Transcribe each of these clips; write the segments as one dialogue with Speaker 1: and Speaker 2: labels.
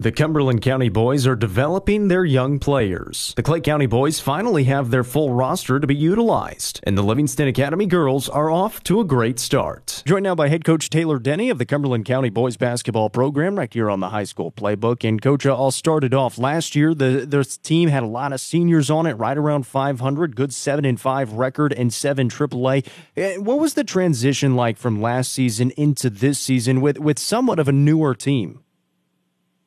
Speaker 1: The Cumberland County boys are developing their young players. The Clay County boys finally have their full roster to be utilized, and the Livingston Academy girls are off to a great start. Joined now by head coach Taylor Denny of the Cumberland County boys basketball program right here on the high school playbook. And coach, uh, all started off last year. The this team had a lot of seniors on it, right around 500, good seven and five record and seven AAA. Uh, what was the transition like from last season into this season with with somewhat of a newer team?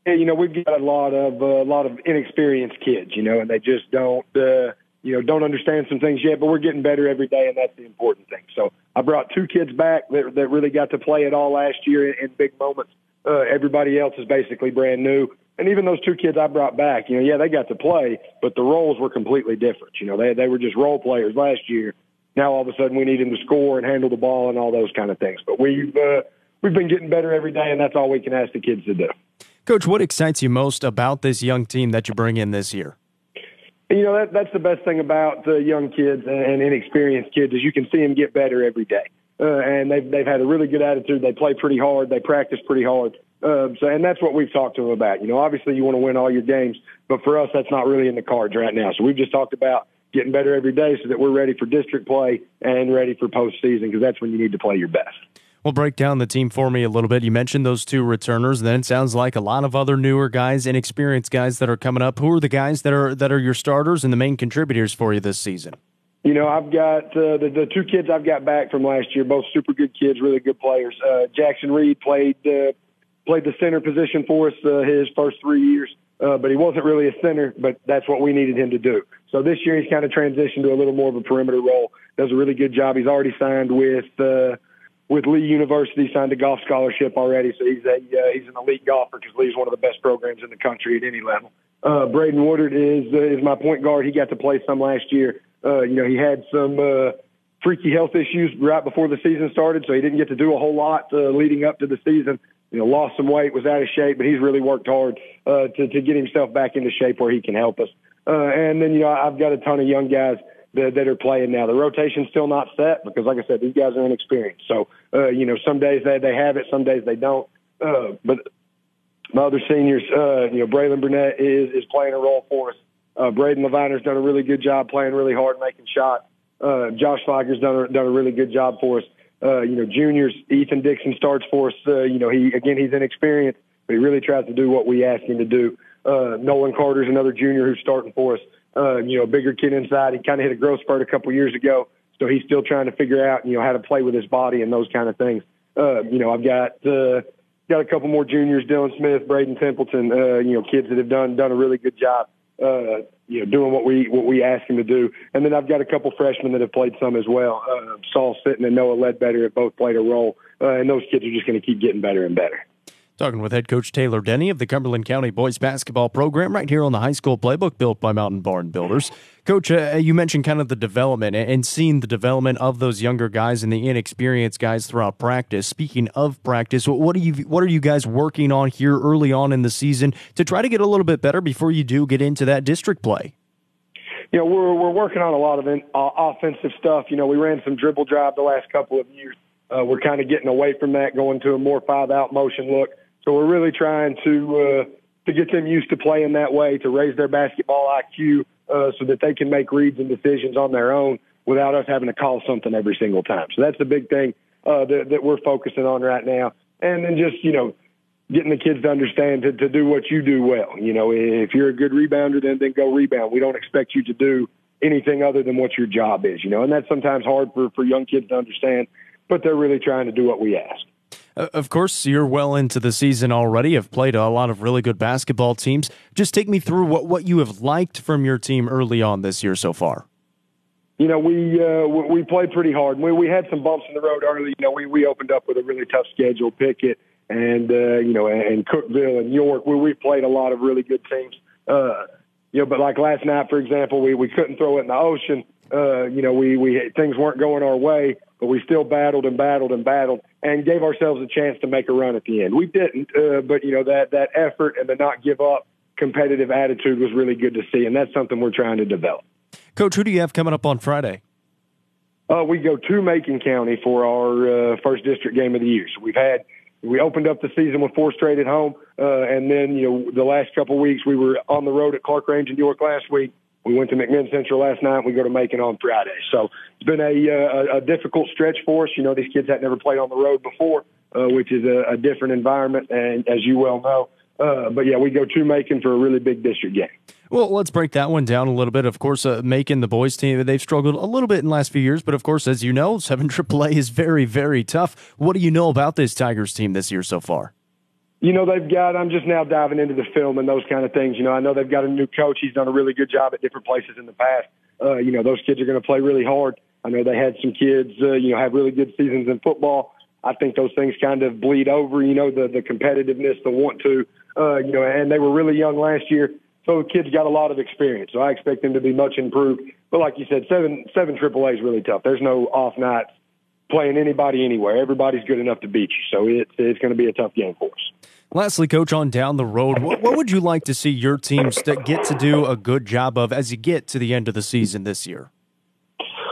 Speaker 2: You know, we've got a lot of uh, a lot of inexperienced kids, you know, and they just don't, uh, you know, don't understand some things yet. But we're getting better every day, and that's the important thing. So I brought two kids back that that really got to play it all last year in, in big moments. Uh, everybody else is basically brand new. And even those two kids I brought back, you know, yeah, they got to play, but the roles were completely different. You know, they they were just role players last year. Now all of a sudden we need them to score and handle the ball and all those kind of things. But we've uh, we've been getting better every day, and that's all we can ask the kids to do.
Speaker 1: Coach, what excites you most about this young team that you bring in this year?
Speaker 2: You know, that, that's the best thing about the young kids and inexperienced kids is you can see them get better every day. Uh, and they've, they've had a really good attitude. They play pretty hard. They practice pretty hard. Uh, so, and that's what we've talked to them about. You know, obviously you want to win all your games, but for us, that's not really in the cards right now. So we've just talked about getting better every day so that we're ready for district play and ready for postseason because that's when you need to play your best.
Speaker 1: Well, break down the team for me a little bit. You mentioned those two returners. Then it sounds like a lot of other newer guys, inexperienced guys that are coming up. Who are the guys that are that are your starters and the main contributors for you this season?
Speaker 2: You know, I've got uh, the, the two kids I've got back from last year, both super good kids, really good players. Uh, Jackson Reed played uh, played the center position for us uh, his first three years, uh, but he wasn't really a center, but that's what we needed him to do. So this year he's kind of transitioned to a little more of a perimeter role. Does a really good job. He's already signed with. Uh, with Lee University, signed a golf scholarship already, so he's a uh, he's an elite golfer because Lee's one of the best programs in the country at any level. Uh, Braden Woodard is uh, is my point guard. He got to play some last year. Uh, you know, he had some uh, freaky health issues right before the season started, so he didn't get to do a whole lot uh, leading up to the season. You know, lost some weight, was out of shape, but he's really worked hard uh, to to get himself back into shape where he can help us. Uh, and then you know, I've got a ton of young guys that, that are playing now. The rotation's still not set because, like I said, these guys are inexperienced. So, uh, you know, some days they, they have it, some days they don't. Uh, but my other seniors, uh, you know, Braylon Burnett is, is playing a role for us. Uh, Braden Leviner's done a really good job playing really hard, making shots. Uh, Josh Feiger's done done a really good job for us. Uh, you know, juniors, Ethan Dixon starts for us. Uh, you know, he, again, he's inexperienced, but he really tries to do what we ask him to do. Uh, Nolan Carter's another junior who's starting for us uh, you know, a bigger kid inside. He kind of hit a growth spurt a couple years ago, so he's still trying to figure out, you know, how to play with his body and those kind of things. Uh, you know, I've got uh, got a couple more juniors, Dylan Smith, Braden Templeton, uh, you know, kids that have done done a really good job. Uh, you know, doing what we what we ask them to do, and then I've got a couple freshmen that have played some as well. Uh, Saul Sitton and Noah Ledbetter have both played a role, uh, and those kids are just going to keep getting better and better.
Speaker 1: Talking with head coach Taylor Denny of the Cumberland County boys basketball program right here on the high school playbook built by Mountain Barn Builders. Coach, uh, you mentioned kind of the development and seeing the development of those younger guys and the inexperienced guys throughout practice. Speaking of practice, what are you what are you guys working on here early on in the season to try to get a little bit better before you do get into that district play?
Speaker 2: You know, we're we're working on a lot of in, uh, offensive stuff. You know, we ran some dribble drive the last couple of years. Uh, we're kind of getting away from that, going to a more five out motion look. So we're really trying to uh, to get them used to playing that way, to raise their basketball IQ, uh, so that they can make reads and decisions on their own without us having to call something every single time. So that's the big thing uh, that, that we're focusing on right now. And then just you know getting the kids to understand to, to do what you do well. You know, if you're a good rebounder, then then go rebound. We don't expect you to do anything other than what your job is. You know, and that's sometimes hard for for young kids to understand, but they're really trying to do what we ask.
Speaker 1: Uh, of course, you're well into the season already. Have played a lot of really good basketball teams. Just take me through what, what you have liked from your team early on this year so far.
Speaker 2: You know, we uh, we played pretty hard. We we had some bumps in the road early. You know, we we opened up with a really tough schedule, Pickett and uh, you know, and Cookeville and York. Where we played a lot of really good teams. Uh, you know, but like last night, for example, we we couldn't throw it in the ocean. Uh, you know, we we things weren't going our way but we still battled and battled and battled and gave ourselves a chance to make a run at the end. We didn't, uh, but you know that that effort and the not give up competitive attitude was really good to see, and that's something we're trying to develop.
Speaker 1: Coach, who do you have coming up on Friday?
Speaker 2: Uh, we go to Macon County for our uh, first district game of the year. So we've had We opened up the season with four straight at home, uh, and then you know the last couple weeks we were on the road at Clarkrange in New York last week. We went to McMinn Central last night. We go to Macon on Friday. So it's been a, uh, a, a difficult stretch for us. You know, these kids had never played on the road before, uh, which is a, a different environment, and as you well know. Uh, but yeah, we go to Macon for a really big district game.
Speaker 1: Well, let's break that one down a little bit. Of course, uh, Macon, the boys team, they've struggled a little bit in the last few years, but of course, as you know, 7 AAA is very, very tough. What do you know about this Tigers team this year so far?
Speaker 2: You know, they've got, I'm just now diving into the film and those kind of things. You know, I know they've got a new coach. He's done a really good job at different places in the past. Uh, you know, those kids are going to play really hard. I know they had some kids, uh, you know, have really good seasons in football. I think those things kind of bleed over, you know, the, the competitiveness, the want to, uh, you know, and they were really young last year. So the kids got a lot of experience. So I expect them to be much improved. But like you said, seven seven AAA is really tough. There's no off nights playing anybody anywhere. Everybody's good enough to beat you. So it's it's going to be a tough game for us.
Speaker 1: Lastly, coach, on down the road, what, what would you like to see your teams get to do a good job of as you get to the end of the season this year?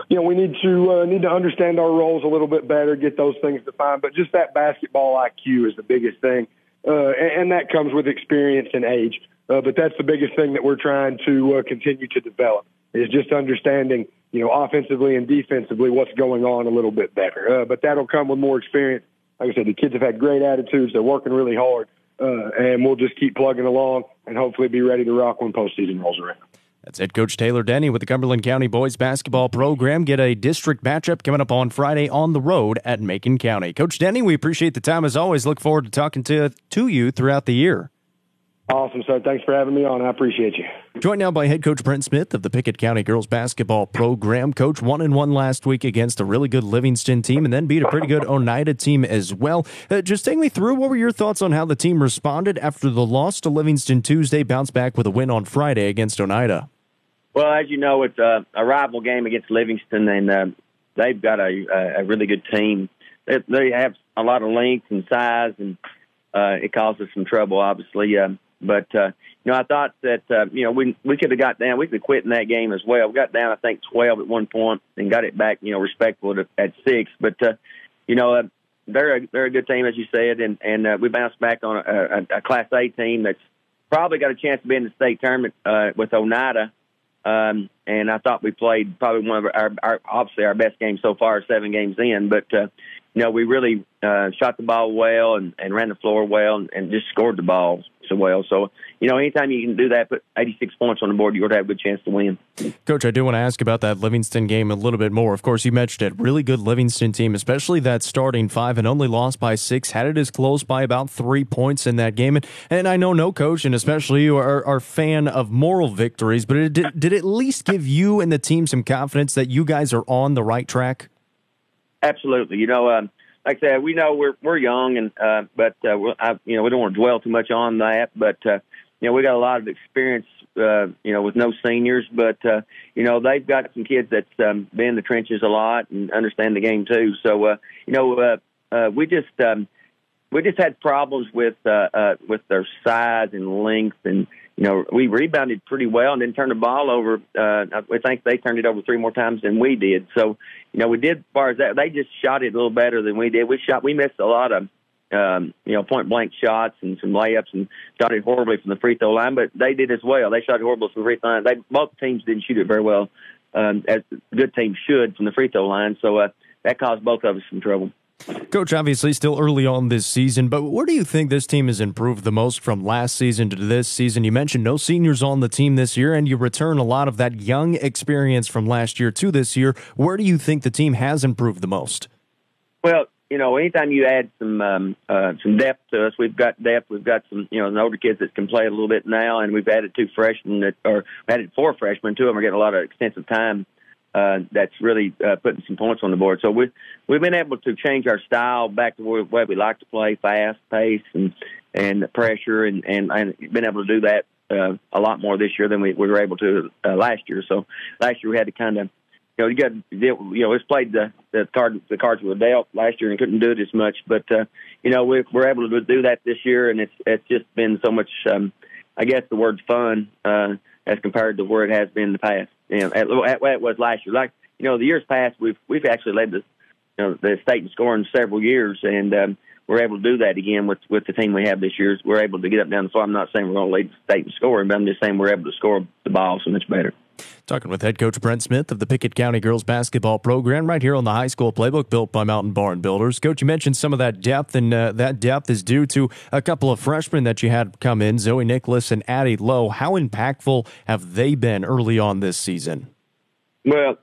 Speaker 2: You know, we need to uh, need to understand our roles a little bit better, get those things defined. But just that basketball IQ is the biggest thing, uh, and, and that comes with experience and age. Uh, but that's the biggest thing that we're trying to uh, continue to develop is just understanding, you know, offensively and defensively what's going on a little bit better. Uh, but that'll come with more experience. Like I said, the kids have had great attitudes. They're working really hard, uh, and we'll just keep plugging along and hopefully be ready to rock when postseason rolls around.
Speaker 1: That's head coach Taylor Denny with the Cumberland County boys basketball program. Get a district matchup coming up on Friday on the road at Macon County. Coach Denny, we appreciate the time as always. Look forward to talking to to you throughout the year.
Speaker 2: Awesome, sir. Thanks for having me on. I appreciate you.
Speaker 1: Joined now by head coach Brent Smith of the Pickett County girls basketball program. Coach one and one last week against a really good Livingston team, and then beat a pretty good Oneida team as well. Uh, just take me through. What were your thoughts on how the team responded after the loss to Livingston Tuesday? Bounced back with a win on Friday against Oneida.
Speaker 3: Well, as you know, it's a, a rival game against Livingston, and uh, they've got a, a really good team. They, they have a lot of length and size, and uh, it causes some trouble, obviously. Uh, but uh, you know, I thought that uh, you know we we could have got down. We could have quit in that game as well. We got down, I think, twelve at one point, and got it back. You know, respectful at, at six. But uh, you know, uh, they're a they're a good team, as you said, and and uh, we bounced back on a, a, a Class A team that's probably got a chance to be in the state tournament uh, with Oneida. Um, and I thought we played probably one of our, our obviously our best games so far, seven games in. But uh, you know, we really uh, shot the ball well and, and ran the floor well and, and just scored the ball so well. So, you know, anytime you can do that, put 86 points on the board, you're going to have a good chance to win.
Speaker 1: Coach, I do want to ask about that Livingston game a little bit more. Of course, you mentioned it. Really good Livingston team, especially that starting five, and only lost by six. Had it as close by about three points in that game. And, and I know no coach, and especially you, are, are fan of moral victories, but it, did, did it at least give you and the team some confidence that you guys are on the right track?
Speaker 3: Absolutely. You know, um, like I said, we know we're we're young, and uh, but uh, I, you know we don't want to dwell too much on that. But uh, you know we got a lot of experience, uh, you know, with no seniors. But uh, you know they've got some kids that's um, been in the trenches a lot and understand the game too. So uh, you know uh, uh, we just um, we just had problems with uh, uh, with their size and length and you know, we rebounded pretty well and then turned the ball over. Uh, I think they turned it over three more times than we did. So, you know, we did as far as that. They just shot it a little better than we did. We shot, we missed a lot of, um, you know, point blank shots and some layups and shot it horribly from the free throw line, but they did as well. They shot horribly from the free throw line. They, both teams didn't shoot it very well, um, as good teams should from the free throw line. So, uh, that caused both of us some trouble.
Speaker 1: Coach, obviously still early on this season, but where do you think this team has improved the most from last season to this season? You mentioned no seniors on the team this year, and you return a lot of that young experience from last year to this year. Where do you think the team has improved the most?
Speaker 3: Well, you know, anytime you add some um, uh, some depth to us, we've got depth. We've got some, you know, the older kids that can play a little bit now, and we've added two freshmen that, or added four freshmen. Two of them are getting a lot of extensive time uh, that's really uh, putting some points on the board. So we we've been able to change our style back to where, where we like to play, fast pace and and pressure, and and, and been able to do that uh, a lot more this year than we, we were able to uh, last year. So last year we had to kind of you know, you got you know, it's played the the card the cards were dealt last year and couldn't do it as much, but uh, you know, we we're able to do that this year, and it's it's just been so much. Um, I guess the word's fun uh, as compared to where it has been in the past you know, at, at what it was last year. Like, you know, the years past, we've we've actually led the you know the state in scoring several years, and um, we're able to do that again with with the team we have this year. We're able to get up down the floor. I'm not saying we're going to lead the state in scoring, but I'm just saying we're able to score the ball so much better.
Speaker 1: Talking with head coach Brent Smith of the Pickett County girls basketball program right here on the high school playbook built by Mountain Barn Builders. Coach, you mentioned some of that depth, and uh, that depth is due to a couple of freshmen that you had come in, Zoe Nicholas and Addie Lowe. How impactful have they been early on this season?
Speaker 3: Well,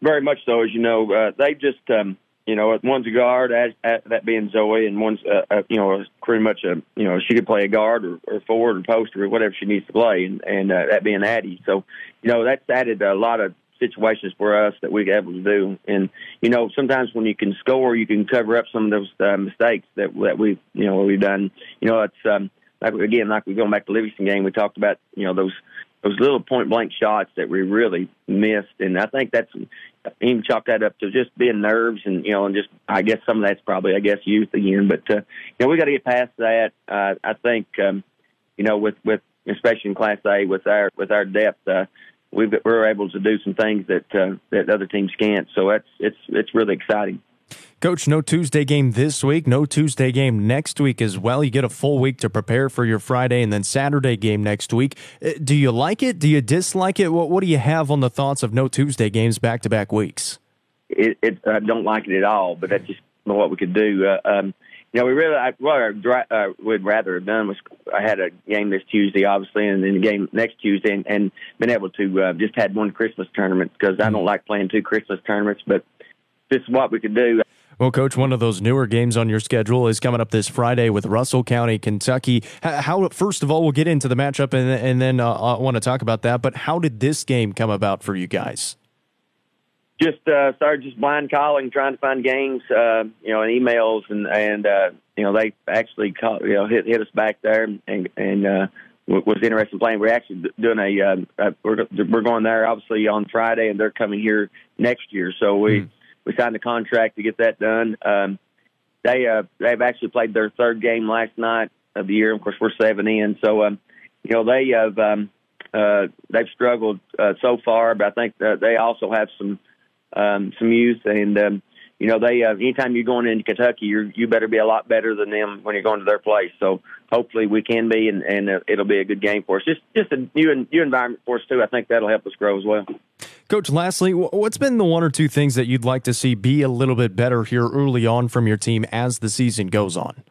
Speaker 3: very much so. As you know, uh, they just um, you know, one's a guard, as, as, that being Zoe, and one's, uh, uh, you know, pretty much a, you know, she could play a guard or, or forward or post or whatever she needs to play, and, and uh, that being Addie. So, you know, that's added a lot of situations for us that we're able to do. And, you know, sometimes when you can score, you can cover up some of those uh, mistakes that, that we've, you know, we've done. You know, it's, um, like, again, like we're going back to the Livingston game, we talked about, you know, those, those little point blank shots that we really missed. And I think that's, even chalk that up to just being nerves and you know and just I guess some of that's probably I guess youth again. But uh, you know we got to get past that. Uh, I think um, you know with with especially in Class A with our with our depth. Uh, We've, we're able to do some things that uh, that other teams can't. So that's it's it's really exciting.
Speaker 1: Coach, no Tuesday game this week, no Tuesday game next week as well. You get a full week to prepare for your Friday and then Saturday game next week. Uh, do you like it? Do you dislike it? What, what do you have on the thoughts of no Tuesday games back to back weeks?
Speaker 3: It, it, I don't like it at all, but that's just what we could do. Uh, um, you know, we really, I, what I uh, would rather have done was I had a game this Tuesday, obviously, and then a game next Tuesday, and, and been able to uh, just had one Christmas tournament because I don't like playing two Christmas tournaments, but this is what we could do.
Speaker 1: Well, Coach, one of those newer games on your schedule is coming up this Friday with Russell County, Kentucky. How, first of all, we'll get into the matchup and, and then uh, I want to talk about that. But how did this game come about for you guys?
Speaker 3: Just uh, started just blind calling, trying to find games, uh, you know, and emails, and and uh, you know they actually call, you know hit hit us back there and and uh, was interested in playing. We're actually doing a uh, we're we're going there obviously on Friday, and they're coming here next year. So we. Mm we signed a contract to get that done. Um, they uh, they've actually played their third game last night of the year. Of course, we're seven in, so um, you know they have um, uh, they've struggled uh, so far, but I think that they also have some um, some youth, and um, you know they uh, anytime you're going into Kentucky, you you better be a lot better than them when you're going to their place. So hopefully we can be, and, and uh, it'll be a good game for us. Just just a new new environment for us too. I think that'll help us grow as well.
Speaker 1: Coach, lastly, what's been the one or two things that you'd like to see be a little bit better here early on from your team as the season goes on?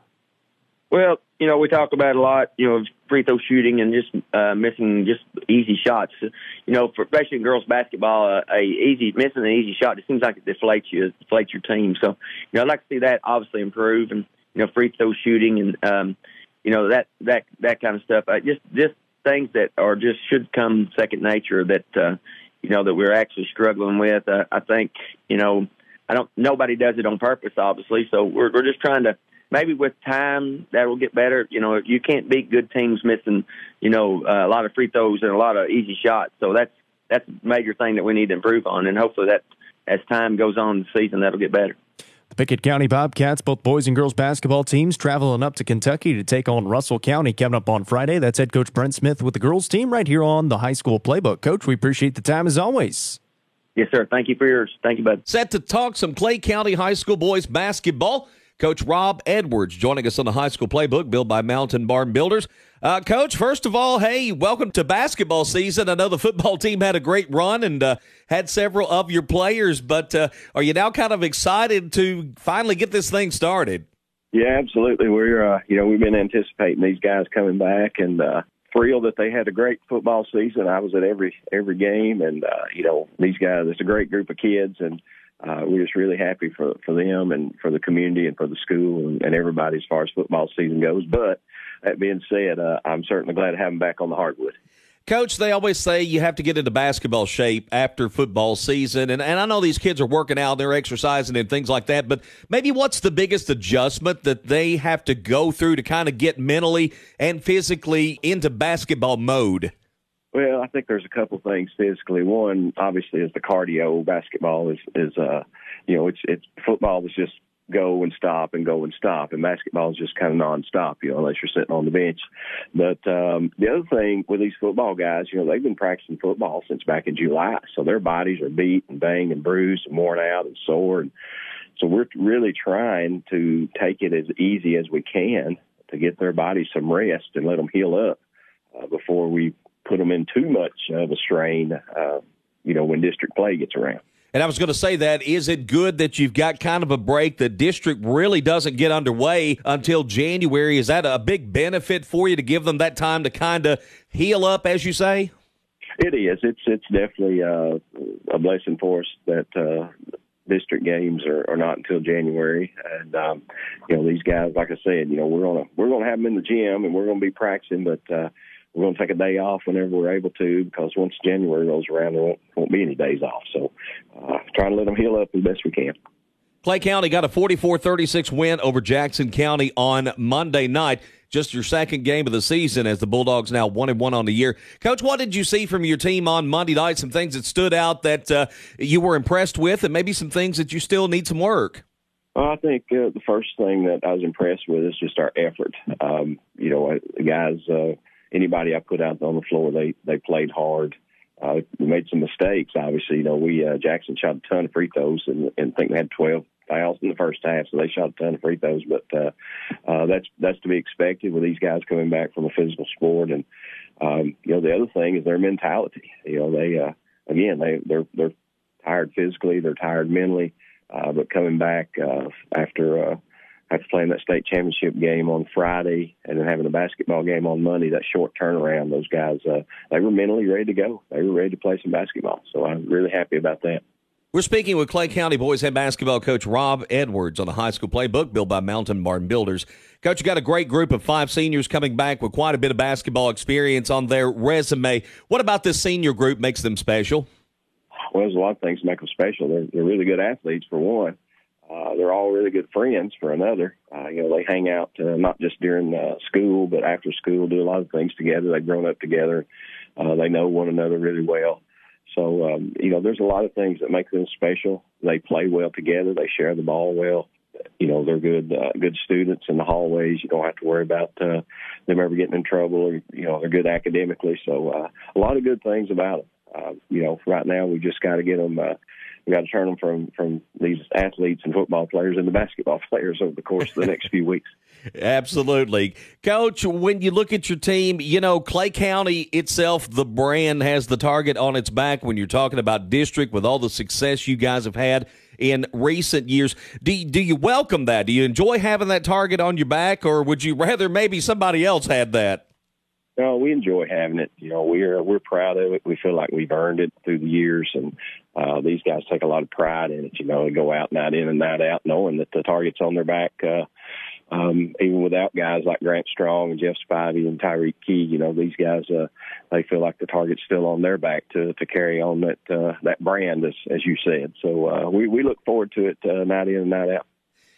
Speaker 3: Well, you know, we talk about a lot, you know, free throw shooting and just uh, missing just easy shots. You know, for, especially in girls basketball, uh, a easy missing an easy shot, it seems like it deflates you, it deflates your team. So, you know, I'd like to see that obviously improve and you know, free throw shooting and um, you know that that that kind of stuff. Uh, just just things that are just should come second nature that uh, you know, that we're actually struggling with. Uh, I think, you know, I don't, nobody does it on purpose, obviously. So we're, we're just trying to, maybe with time that will get better. You know, you can't beat good teams missing, you know, uh, a lot of free throws and a lot of easy shots. So that's, that's a major thing that we need to improve on. And hopefully that as time goes on in the season, that'll get better.
Speaker 1: The Pickett County Bobcats, both boys and girls basketball teams, traveling up to Kentucky to take on Russell County coming up on Friday. That's head coach Brent Smith with the girls team right here on the high school playbook. Coach, we appreciate the time as always.
Speaker 3: Yes, sir. Thank you for yours. Thank you, bud.
Speaker 4: Set to talk some Clay County High School boys basketball. Coach Rob Edwards joining us on the high school playbook built by Mountain Barn Builders. Uh, Coach, first of all, hey, welcome to basketball season. I know the football team had a great run and uh, had several of your players, but uh, are you now kind of excited to finally get this thing started?
Speaker 5: Yeah, absolutely. We're uh, you know we've been anticipating these guys coming back and uh, thrilled that they had a great football season. I was at every every game, and uh, you know these guys. It's a great group of kids and uh, we're just really happy for for them and for the community and for the school and, and everybody as far as football season goes. But that being said, uh, I'm certainly glad to have them back on the hardwood.
Speaker 4: Coach, they always say you have to get into basketball shape after football season. And, and I know these kids are working out, they're exercising and things like that, but maybe what's the biggest adjustment that they have to go through to kind of get mentally and physically into basketball mode?
Speaker 5: Well, I think there's a couple things physically. One, obviously, is the cardio. Basketball is is uh, you know, it's it's football is just go and stop and go and stop, and basketball is just kind of nonstop, you know, unless you're sitting on the bench. But um, the other thing with these football guys, you know, they've been practicing football since back in July, so their bodies are beat and banged and bruised and worn out and sore and so we're really trying to take it as easy as we can to get their bodies some rest and let them heal up uh, before we put them in too much of a strain. Uh, you know, when district play gets around.
Speaker 4: And I was going to say that is it good that you've got kind of a break? The district really doesn't get underway until January. Is that a big benefit for you to give them that time to kind of heal up, as you say?
Speaker 5: It is. It's it's definitely uh, a blessing for us that uh, district games are, are not until January. And um, you know, these guys, like I said, you know, we're gonna we're gonna have them in the gym and we're gonna be practicing, but uh, we're going to take a day off whenever we're able to because once January rolls around, there won't, won't be any days off. So uh, trying to let them heal up as best we can.
Speaker 4: Clay County got a 44 36 win over Jackson County on Monday night. Just your second game of the season as the Bulldogs now one and one on the year. Coach, what did you see from your team on Monday night? Some things that stood out that uh, you were impressed with, and maybe some things that you still need some work.
Speaker 5: Well, I think uh, the first thing that I was impressed with is just our effort. Um, you know, guys. Uh, anybody I put out on the floor, they they played hard. Uh, we made some mistakes. Obviously, you know, we uh, Jackson shot a ton of free throws, and, and think they had twelve fouls in the first half, so they shot a ton of free throws. But uh, uh, that's that's to be expected with these guys coming back from a physical sport. And um, you know, the other thing is their mentality. You know, they uh, again they they're they're tired physically, they're tired mentally, uh, but coming back uh, after. Uh, after playing that state championship game on Friday and then having a basketball game on Monday, that short turnaround, those guys, uh, they were mentally ready to go. They were ready to play some basketball. So I'm really happy about that.
Speaker 4: We're speaking with Clay County boys head basketball coach Rob Edwards on the high school playbook built by Mountain Barn Builders. Coach, you got a great group of five seniors coming back with quite a bit of basketball experience on their resume. What about this senior group makes them special?
Speaker 5: Well, there's a lot of things that make them special. They're, they're really good athletes, for one. Uh, they're all really good friends for another. Uh, you know, they hang out uh, not just during uh, school, but after school, do a lot of things together. They've grown up together. Uh, they know one another really well. So, um, you know, there's a lot of things that make them special. They play well together. They share the ball well. You know, they're good, uh, good students in the hallways. You don't have to worry about uh, them ever getting in trouble. Or, you know, they're good academically. So, uh, a lot of good things about them. Uh, you know, right now we just got to get them. Uh, we got to turn them from from these athletes and football players into basketball players over the course of the next few weeks.
Speaker 4: Absolutely. Coach, when you look at your team, you know, Clay County itself, the brand has the target on its back when you're talking about district with all the success you guys have had in recent years. Do, do you welcome that? Do you enjoy having that target on your back, or would you rather maybe somebody else had that?
Speaker 5: No, we enjoy having it. You know, we're we're proud of it. We feel like we've earned it through the years, and uh, these guys take a lot of pride in it. You know, they go out night in and night out, knowing that the target's on their back. Uh, um, even without guys like Grant Strong and Jeff Spivey and Tyreek Key, you know, these guys, uh, they feel like the target's still on their back to, to carry on that, uh, that brand, as, as you said. So, uh, we, we look forward to it, uh, night in and night out.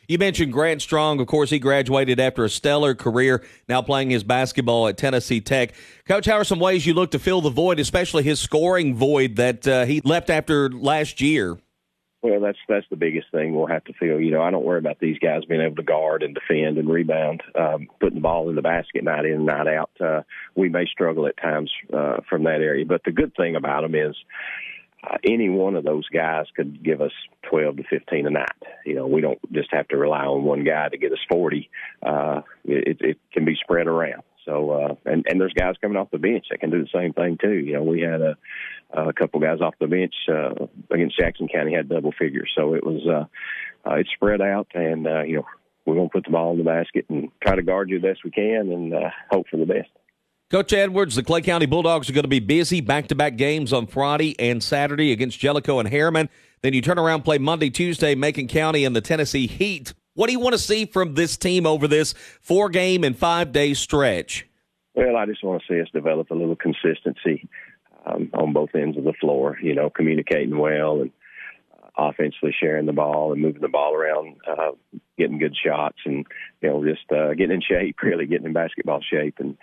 Speaker 4: You mentioned Grant Strong. Of course, he graduated after a stellar career, now playing his basketball at Tennessee Tech. Coach, how are some ways you look to fill the void, especially his scoring void that uh, he left after last year?
Speaker 5: Well, that's that's the biggest thing we'll have to fill. You know, I don't worry about these guys being able to guard and defend and rebound, um, putting the ball in the basket night in, and night out. Uh, we may struggle at times uh, from that area, but the good thing about them is uh, any one of those guys could give us 12 to 15 a night. You know, we don't just have to rely on one guy to get us 40. Uh, it, it can be spread around. So, uh, and, and there's guys coming off the bench that can do the same thing too. You know, we had a, a couple guys off the bench, uh, against Jackson County had double figures. So it was, uh, uh, it's spread out and, uh, you know, we're going to put the ball in the basket and try to guard you the best we can and, uh, hope for the best.
Speaker 4: Coach Edwards, the Clay County Bulldogs are going to be busy back to back games on Friday and Saturday against Jellicoe and Harriman. Then you turn around, play Monday, Tuesday, Macon County and the Tennessee Heat. What do you want to see from this team over this four game and five day stretch?
Speaker 5: Well, I just want to see us develop a little consistency um, on both ends of the floor, you know, communicating well and uh, offensively sharing the ball and moving the ball around, uh, getting good shots and, you know, just uh, getting in shape, really getting in basketball shape. And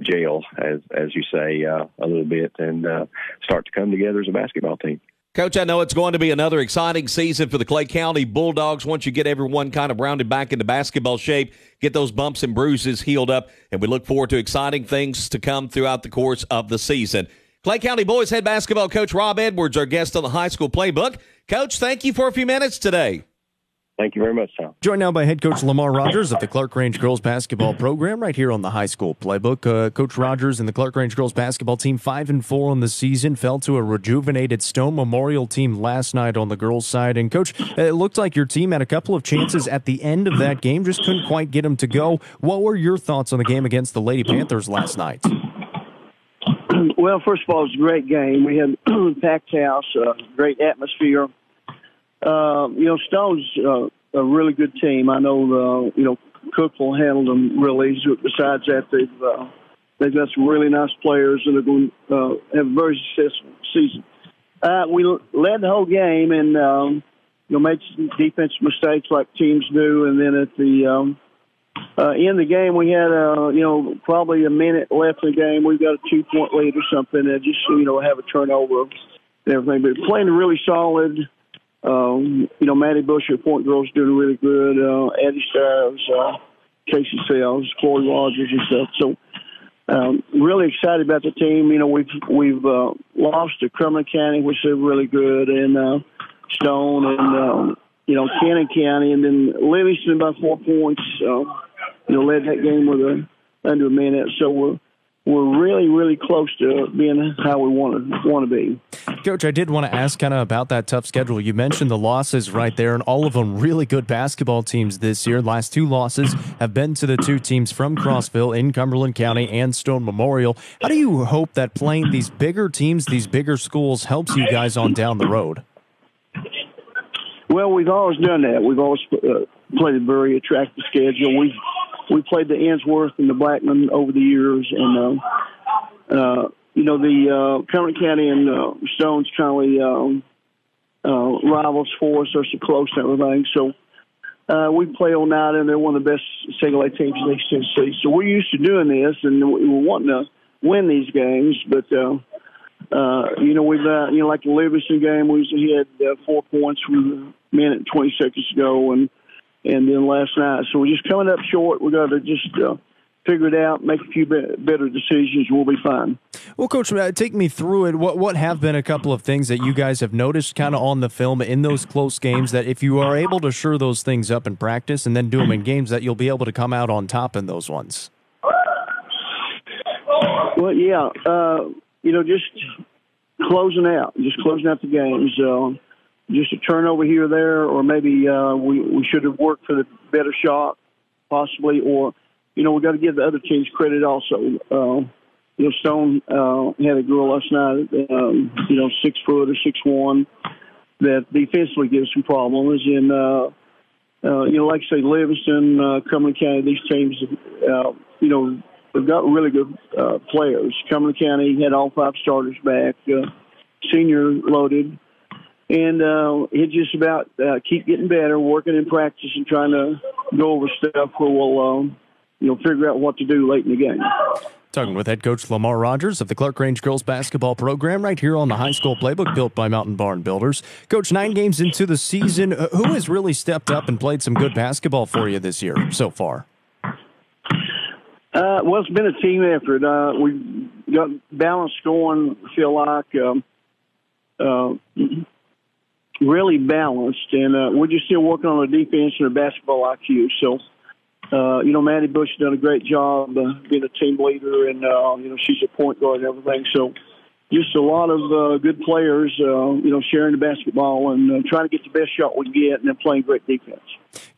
Speaker 5: jail, as as you say, uh, a little bit, and uh, start to come together as a basketball team.
Speaker 4: Coach, I know it's going to be another exciting season for the Clay County Bulldogs once you get everyone kind of rounded back into basketball shape, get those bumps and bruises healed up, and we look forward to exciting things to come throughout the course of the season. Clay County Boys head basketball coach Rob Edwards, our guest on the high school playbook. Coach, thank you for a few minutes today.
Speaker 5: Thank you very much, Tom.
Speaker 1: Joined now by head coach Lamar Rogers of the Clarkrange girls basketball program right here on the high school playbook. Uh, coach Rogers and the Clarkrange girls basketball team, five and four on the season, fell to a rejuvenated Stone Memorial team last night on the girls' side. And coach, it looked like your team had a couple of chances at the end of that game, just couldn't quite get them to go. What were your thoughts on the game against the Lady Panthers last night?
Speaker 6: Well, first of all, it was a great game. We had packed house, uh, great atmosphere. Uh, you know, Stone's uh, a really good team. I know, uh, you know, Cookeville handled them real easy. Besides that, they've uh, they've got some really nice players, and they're going to uh, have a very successful season. Uh, we led the whole game, and um, you know, made some defensive mistakes like teams do, and then at the um, uh, in the game, we had uh, you know probably a minute left in the game. We've got a two point lead or something, and just you know have a turnover and everything. But playing really solid. Um, you know, Maddie Bush at Point Girls doing really good. Uh, Eddie Stiles, uh, Casey Sales, Chloe Rogers and stuff. So, um, really excited about the team. You know, we've we've uh, lost to Cumberland County, which is really good, and uh, Stone, and um, you know Cannon County, and then Livingston by four points. Uh, you know, led that game with a under a minute. So we're we're really, really close to being how we want to want to be.
Speaker 1: Coach, I did want to ask kind of about that tough schedule. You mentioned the losses right there, and all of them really good basketball teams this year. Last two losses have been to the two teams from Crossville in Cumberland County and Stone Memorial. How do you hope that playing these bigger teams, these bigger schools, helps you guys on down the road?
Speaker 6: Well, we've always done that. We've always uh, played a very attractive schedule. We we played the Ensworth and the Blackman over the years, and uh, uh, you know the uh, Cumberland County and uh, Stones of um, uh, rivals for us. They're so close and everything. So uh, we play all night, and they're one of the best single A teams in East Tennessee. So we're used to doing this, and we were wanting to win these games, but. Uh, uh, you know, we've, uh, you know, like the Livingston game, we had uh, four points from a minute and 20 seconds ago, and and then last night. So we're just coming up short. We got to just uh, figure it out, make a few better decisions. We'll be fine.
Speaker 1: Well, Coach, uh, take me through it. What what have been a couple of things that you guys have noticed, kind of on the film in those close games, that if you are able to sure those things up in practice and then do them in games, that you'll be able to come out on top in those ones.
Speaker 6: Well, yeah, uh, you know, just closing out, just closing out the games. Uh, just a turnover here or there, or maybe uh, we we should have worked for the better shot, possibly, or you know we got to give the other teams credit also. Uh, you know, Stone uh, had a girl last night, um, you know, six foot or six one, that defensively gives some problems, and uh, uh, you know, like I say, Livingston, uh, Cumberland County, these teams, uh, you know, they've got really good uh, players. Cumberland County had all five starters back, uh, senior loaded and uh, it's just about uh, keep getting better, working in practice, and trying to go over stuff where we'll, um, you know, figure out what to do late in the game.
Speaker 1: Talking with head coach Lamar Rogers of the Clarkrange girls basketball program right here on the high school playbook built by Mountain Barn Builders. Coach, nine games into the season, uh, who has really stepped up and played some good basketball for you this year so far?
Speaker 6: Uh, well, it's been a team effort. Uh, we got balance going. I feel like um, uh, really balanced, and uh, we're just still working on the defense and the basketball IQ. So, uh, you know, Maddie Bush has done a great job uh, being a team leader, and uh, you know she's a point guard and everything. So, just a lot of uh, good players, uh, you know, sharing the basketball and uh, trying to get the best shot we get, and then playing great defense.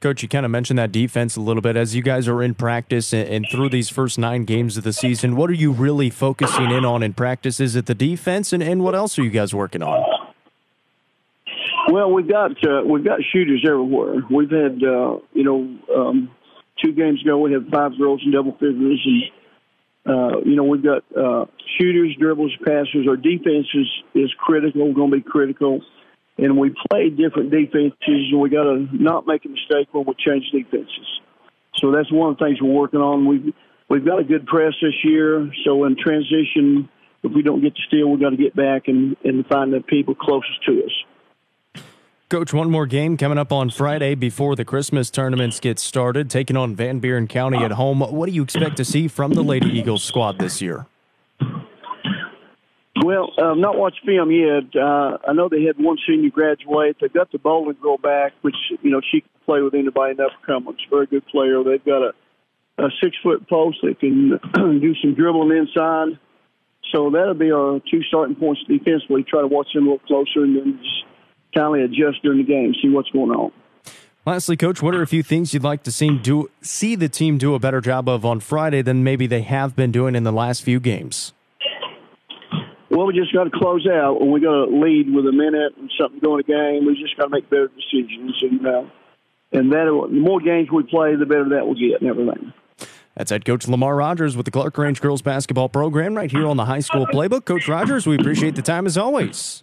Speaker 1: Coach, you kind of mentioned that defense a little bit as you guys are in practice and, and through these first nine games of the season. What are you really focusing in on in practice? Is it the defense, and, and what else are you guys working on?
Speaker 6: Well, we've got uh, we've got shooters everywhere. We've had uh, you know um, two games ago we had five girls in double figures, and uh, you know we've got uh, shooters, dribbles, passers. Our defense is is critical. Going to be critical, and we play different defenses, and we got to not make a mistake when we change defenses. So that's one of the things we're working on. We've we've got a good press this year, so in transition, if we don't get to steal, we've got to get back and and find the people closest to us.
Speaker 1: Coach, one more game coming up on Friday before the Christmas tournaments get started, taking on Van Buren County at home. What do you expect to see from the Lady Eagles squad this year?
Speaker 6: Well, I've um, not watched film yet. Uh, I know they had one senior graduate. They've got the bowling girl back, which you know she can play with anybody in Upper Cumberland. She's a very good player. They've got a, a six foot post that can do some dribbling inside. So that'll be our two starting points defensively. Try to watch them a little closer and then just kindly adjust during the game, see what's going on.
Speaker 1: Lastly, Coach, what are a few things you'd like to see do see the team do a better job of on Friday than maybe they have been doing in the last few games?
Speaker 6: Well, we just got to close out. When we got to lead with a minute and something going a game, we just got to make better decisions. And uh, and that the more games we play, the better that will get and everything.
Speaker 1: That's head coach Lamar Rogers with the Clarkrange girls basketball program right here on the high school playbook. Coach Rogers, we appreciate the time as always.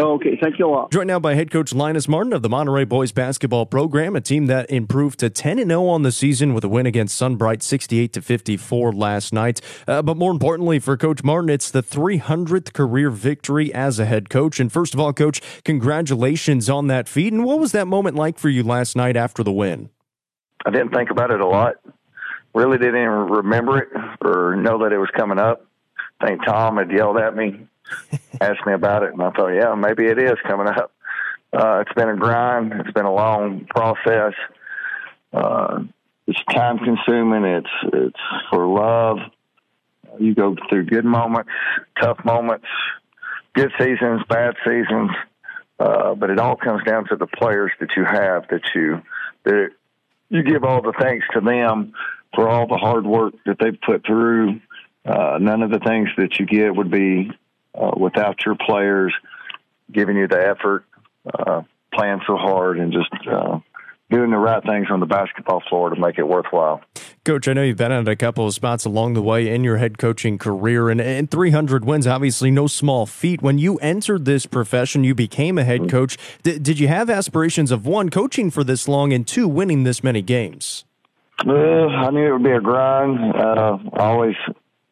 Speaker 6: Okay, thank you a lot.
Speaker 1: Joined now by head coach Lynus Martin of the Monterey Boys basketball program, a team that improved to 10 0 on the season with a win against Sunbright 68 to 54 last night. Uh, but more importantly for Coach Martin, it's the 300th career victory as a head coach. And first of all, Coach, congratulations on that feat. And what was that moment like for you last night after the win?
Speaker 7: I didn't think about it a lot. Really didn't even remember it or know that it was coming up. I think Tom had yelled at me asked me about it, and I thought, yeah, maybe it is coming up. Uh, it's been a grind. It's been a long process. Uh, it's time consuming. It's it's for love. You go through good moments, tough moments, good seasons, bad seasons, uh, but it all comes down to the players that you have. That you that you give all the thanks to them for all the hard work that they've put through. Uh, none of the things that you get would be uh, without your players giving you the effort, uh, playing so hard, and just uh, doing the right things on the basketball floor to make it worthwhile.
Speaker 1: Coach, I know you've been at a couple of spots along the way in your head coaching career, and, and 300 wins, obviously no small feat. When you entered this profession, you became a head mm-hmm. coach. D- did you have aspirations of one, coaching for this long, and two, winning this many games?
Speaker 7: Uh, I knew it would be a grind. Uh, I always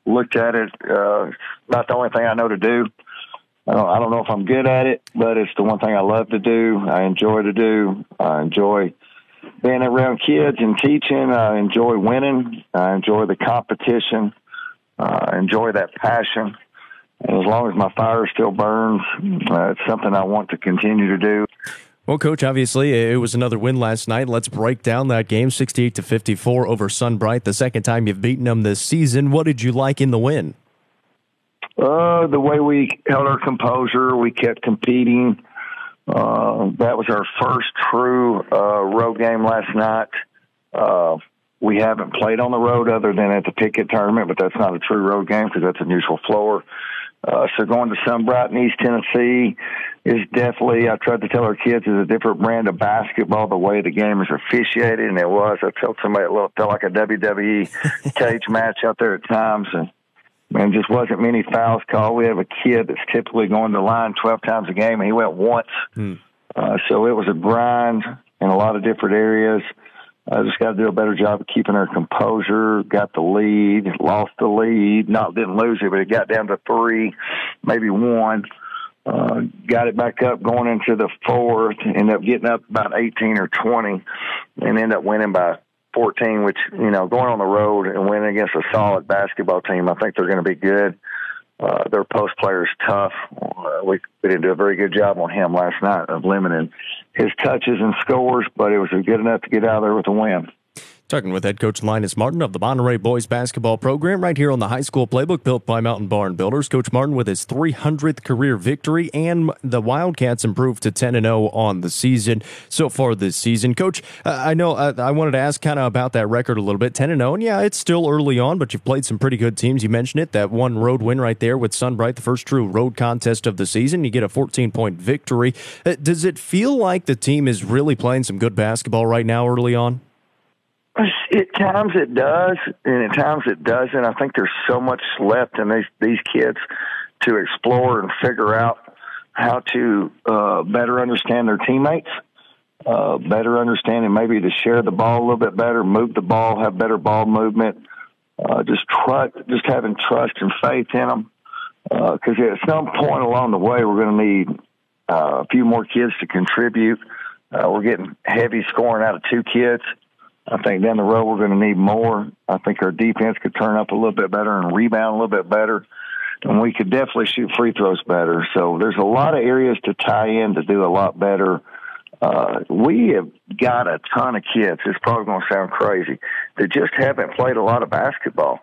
Speaker 7: looked at it. Uh, not the only thing I know to do. I don't, I don't know if I'm good at it, but it's the one thing I love to do. I enjoy to do. I enjoy being around kids and teaching. I enjoy winning. I enjoy the competition. Uh, I enjoy that passion. And as long as my fire still burns, uh, it's something I want to continue to do.
Speaker 1: Well, coach, obviously it was another win last night. Let's break down that game, 68 to 54 over Sunbright, the second time you've beaten them this season. What did you like in the win?
Speaker 7: Uh, the way we held our composure, we kept competing. Uh, that was our first true uh, road game last night. Uh, we haven't played on the road other than at the Pickett tournament, but that's not a true road game because that's a neutral floor. Uh, so going to Sunbright in East Tennessee is definitely, I tried to tell our kids, is a different brand of basketball, the way the game is officiated, and it was. I told somebody it felt like a WWE cage match out there at times, and man, just wasn't many fouls called. We have a kid that's typically going to the line 12 times a game, and he went once. Hmm. Uh, so it was a grind in a lot of different areas. I just got to do a better job of keeping our composure. Got the lead, lost the lead, not didn't lose it, but it got down to three, maybe one. Uh, got it back up going into the fourth, ended up getting up about 18 or 20, and ended up winning by 14, which, you know, going on the road and winning against a solid basketball team, I think they're going to be good. Uh, their post player is tough. Uh, we, we didn't do a very good job on him last night of limiting his touches and scores, but it was good enough to get out of there with a win.
Speaker 1: Talking with head coach Lynus Martin of the Monterey Boys basketball program right here on the high school playbook built by Mountain Barn Builders. Coach Martin with his 300th career victory and the Wildcats improved to 10 and 0 on the season so far this season. Coach, uh, I know uh, I wanted to ask kind of about that record a little bit. 10 and 0, and yeah, it's still early on, but you've played some pretty good teams. You mentioned it, that one road win right there with Sunbright, the first true road contest of the season. You get a 14 point victory. Uh, does it feel like the team is really playing some good basketball right now early on?
Speaker 7: At times it does, and at times it doesn't. I think there's so much left in these these kids to explore and figure out how to uh, better understand their teammates, uh, better understanding maybe to share the ball a little bit better, move the ball, have better ball movement, uh, just trust, just having trust and faith in them. Because uh, at some point along the way, we're going to need uh, a few more kids to contribute. Uh, we're getting heavy scoring out of two kids. I think down the road we're going to need more. I think our defense could turn up a little bit better and rebound a little bit better. and we could definitely shoot free throws better. So there's a lot of areas to tie in to do a lot better. Uh, we have got a ton of kids. It's probably going to sound crazy that just haven't played a lot of basketball.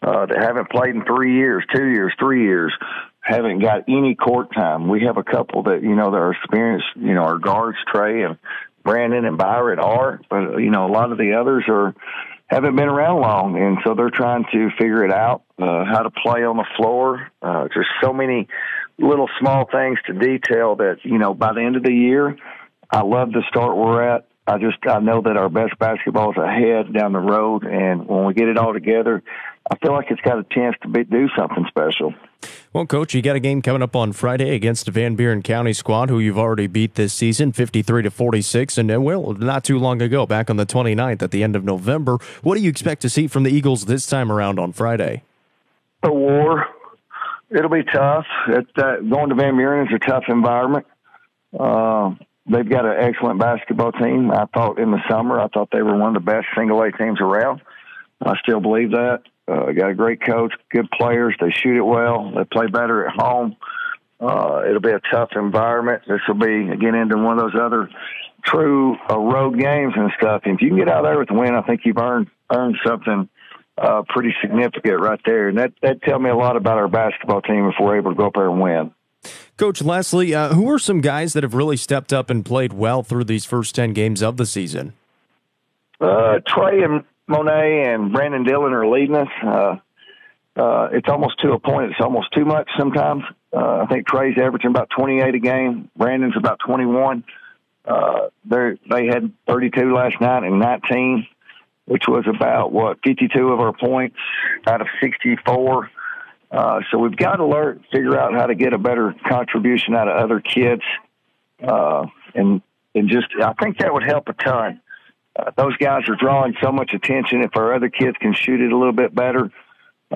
Speaker 7: Uh, that haven't played in three years, two years, three years, haven't got any court time. We have a couple that you know that are experienced. You know, our guards Trey and Brandon and Byron are, but you know a lot of the others are haven't been around long, and so they're trying to figure it out uh, how to play on the floor. Uh, there's so many little small things to detail that you know by the end of the year I love the start we're at. I just I know that our best basketball is ahead down the road, and when we get it all together, I feel like it's got a chance to be, do something special.
Speaker 1: Well, coach, you got a game coming up on Friday against the Van Buren County squad, who you've already beat this season, fifty-three to forty-six, and uh, well, not too long ago, back on the 29th at the end of November. What do you expect to see from the Eagles this time around on Friday?
Speaker 7: A war. It'll be tough. It, uh, going to Van Buren is a tough environment. Uh, they've got an excellent basketball team. I thought in the summer, I thought they were one of the best single A teams around. I still believe that. Uh, got a great coach, good players. They shoot it well. They play better at home. Uh, it'll be a tough environment. This will be again into one of those other true uh, road games and stuff. And if you can get out there with a win, I think you've earned earned something uh, pretty significant right there. And that that tell me a lot about our basketball team if we're able to go up there and win.
Speaker 1: Coach Leslie, uh, who are some guys that have really stepped up and played well through these first 10 games of the season?
Speaker 7: Uh, Trey and Monet and Brandon Dillon are leading us. Uh, uh, it's almost to a point. It's almost too much sometimes. Uh, I think Trey's averaging about 28 a game. Brandon's about 21. Uh, they had 32 last night and 19, which was about what 52 of our points out of 64. Uh, so we've got to learn, figure out how to get a better contribution out of other kids, uh, and and just I think that would help a ton. Uh, those guys are drawing so much attention. If our other kids can shoot it a little bit better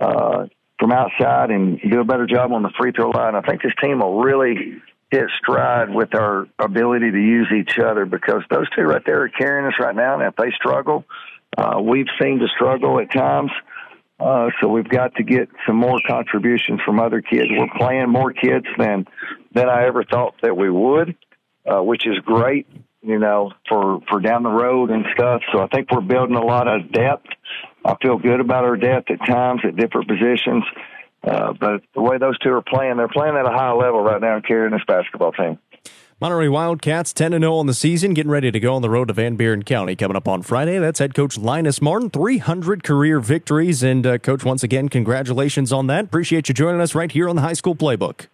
Speaker 7: uh, from outside and do a better job on the free throw line, I think this team will really hit stride with our ability to use each other because those two right there are carrying us right now. And if they struggle, uh, we've seen to struggle at times. Uh, so we've got to get some more contributions from other kids. We're playing more kids than than I ever thought that we would, uh, which is great, you know, for for down the road and stuff. So I think we're building a lot of depth. I feel good about our depth at times at different positions. Uh, but the way those two are playing, they're playing at a high level right now, carrying this basketball team.
Speaker 1: Monterey Wildcats 10 0 on the season, getting ready to go on the road to Van Buren County coming up on Friday. That's head coach Lynus Martin, 300 career victories. And, uh, coach, once again, congratulations on that. Appreciate you joining us right here on the High School Playbook.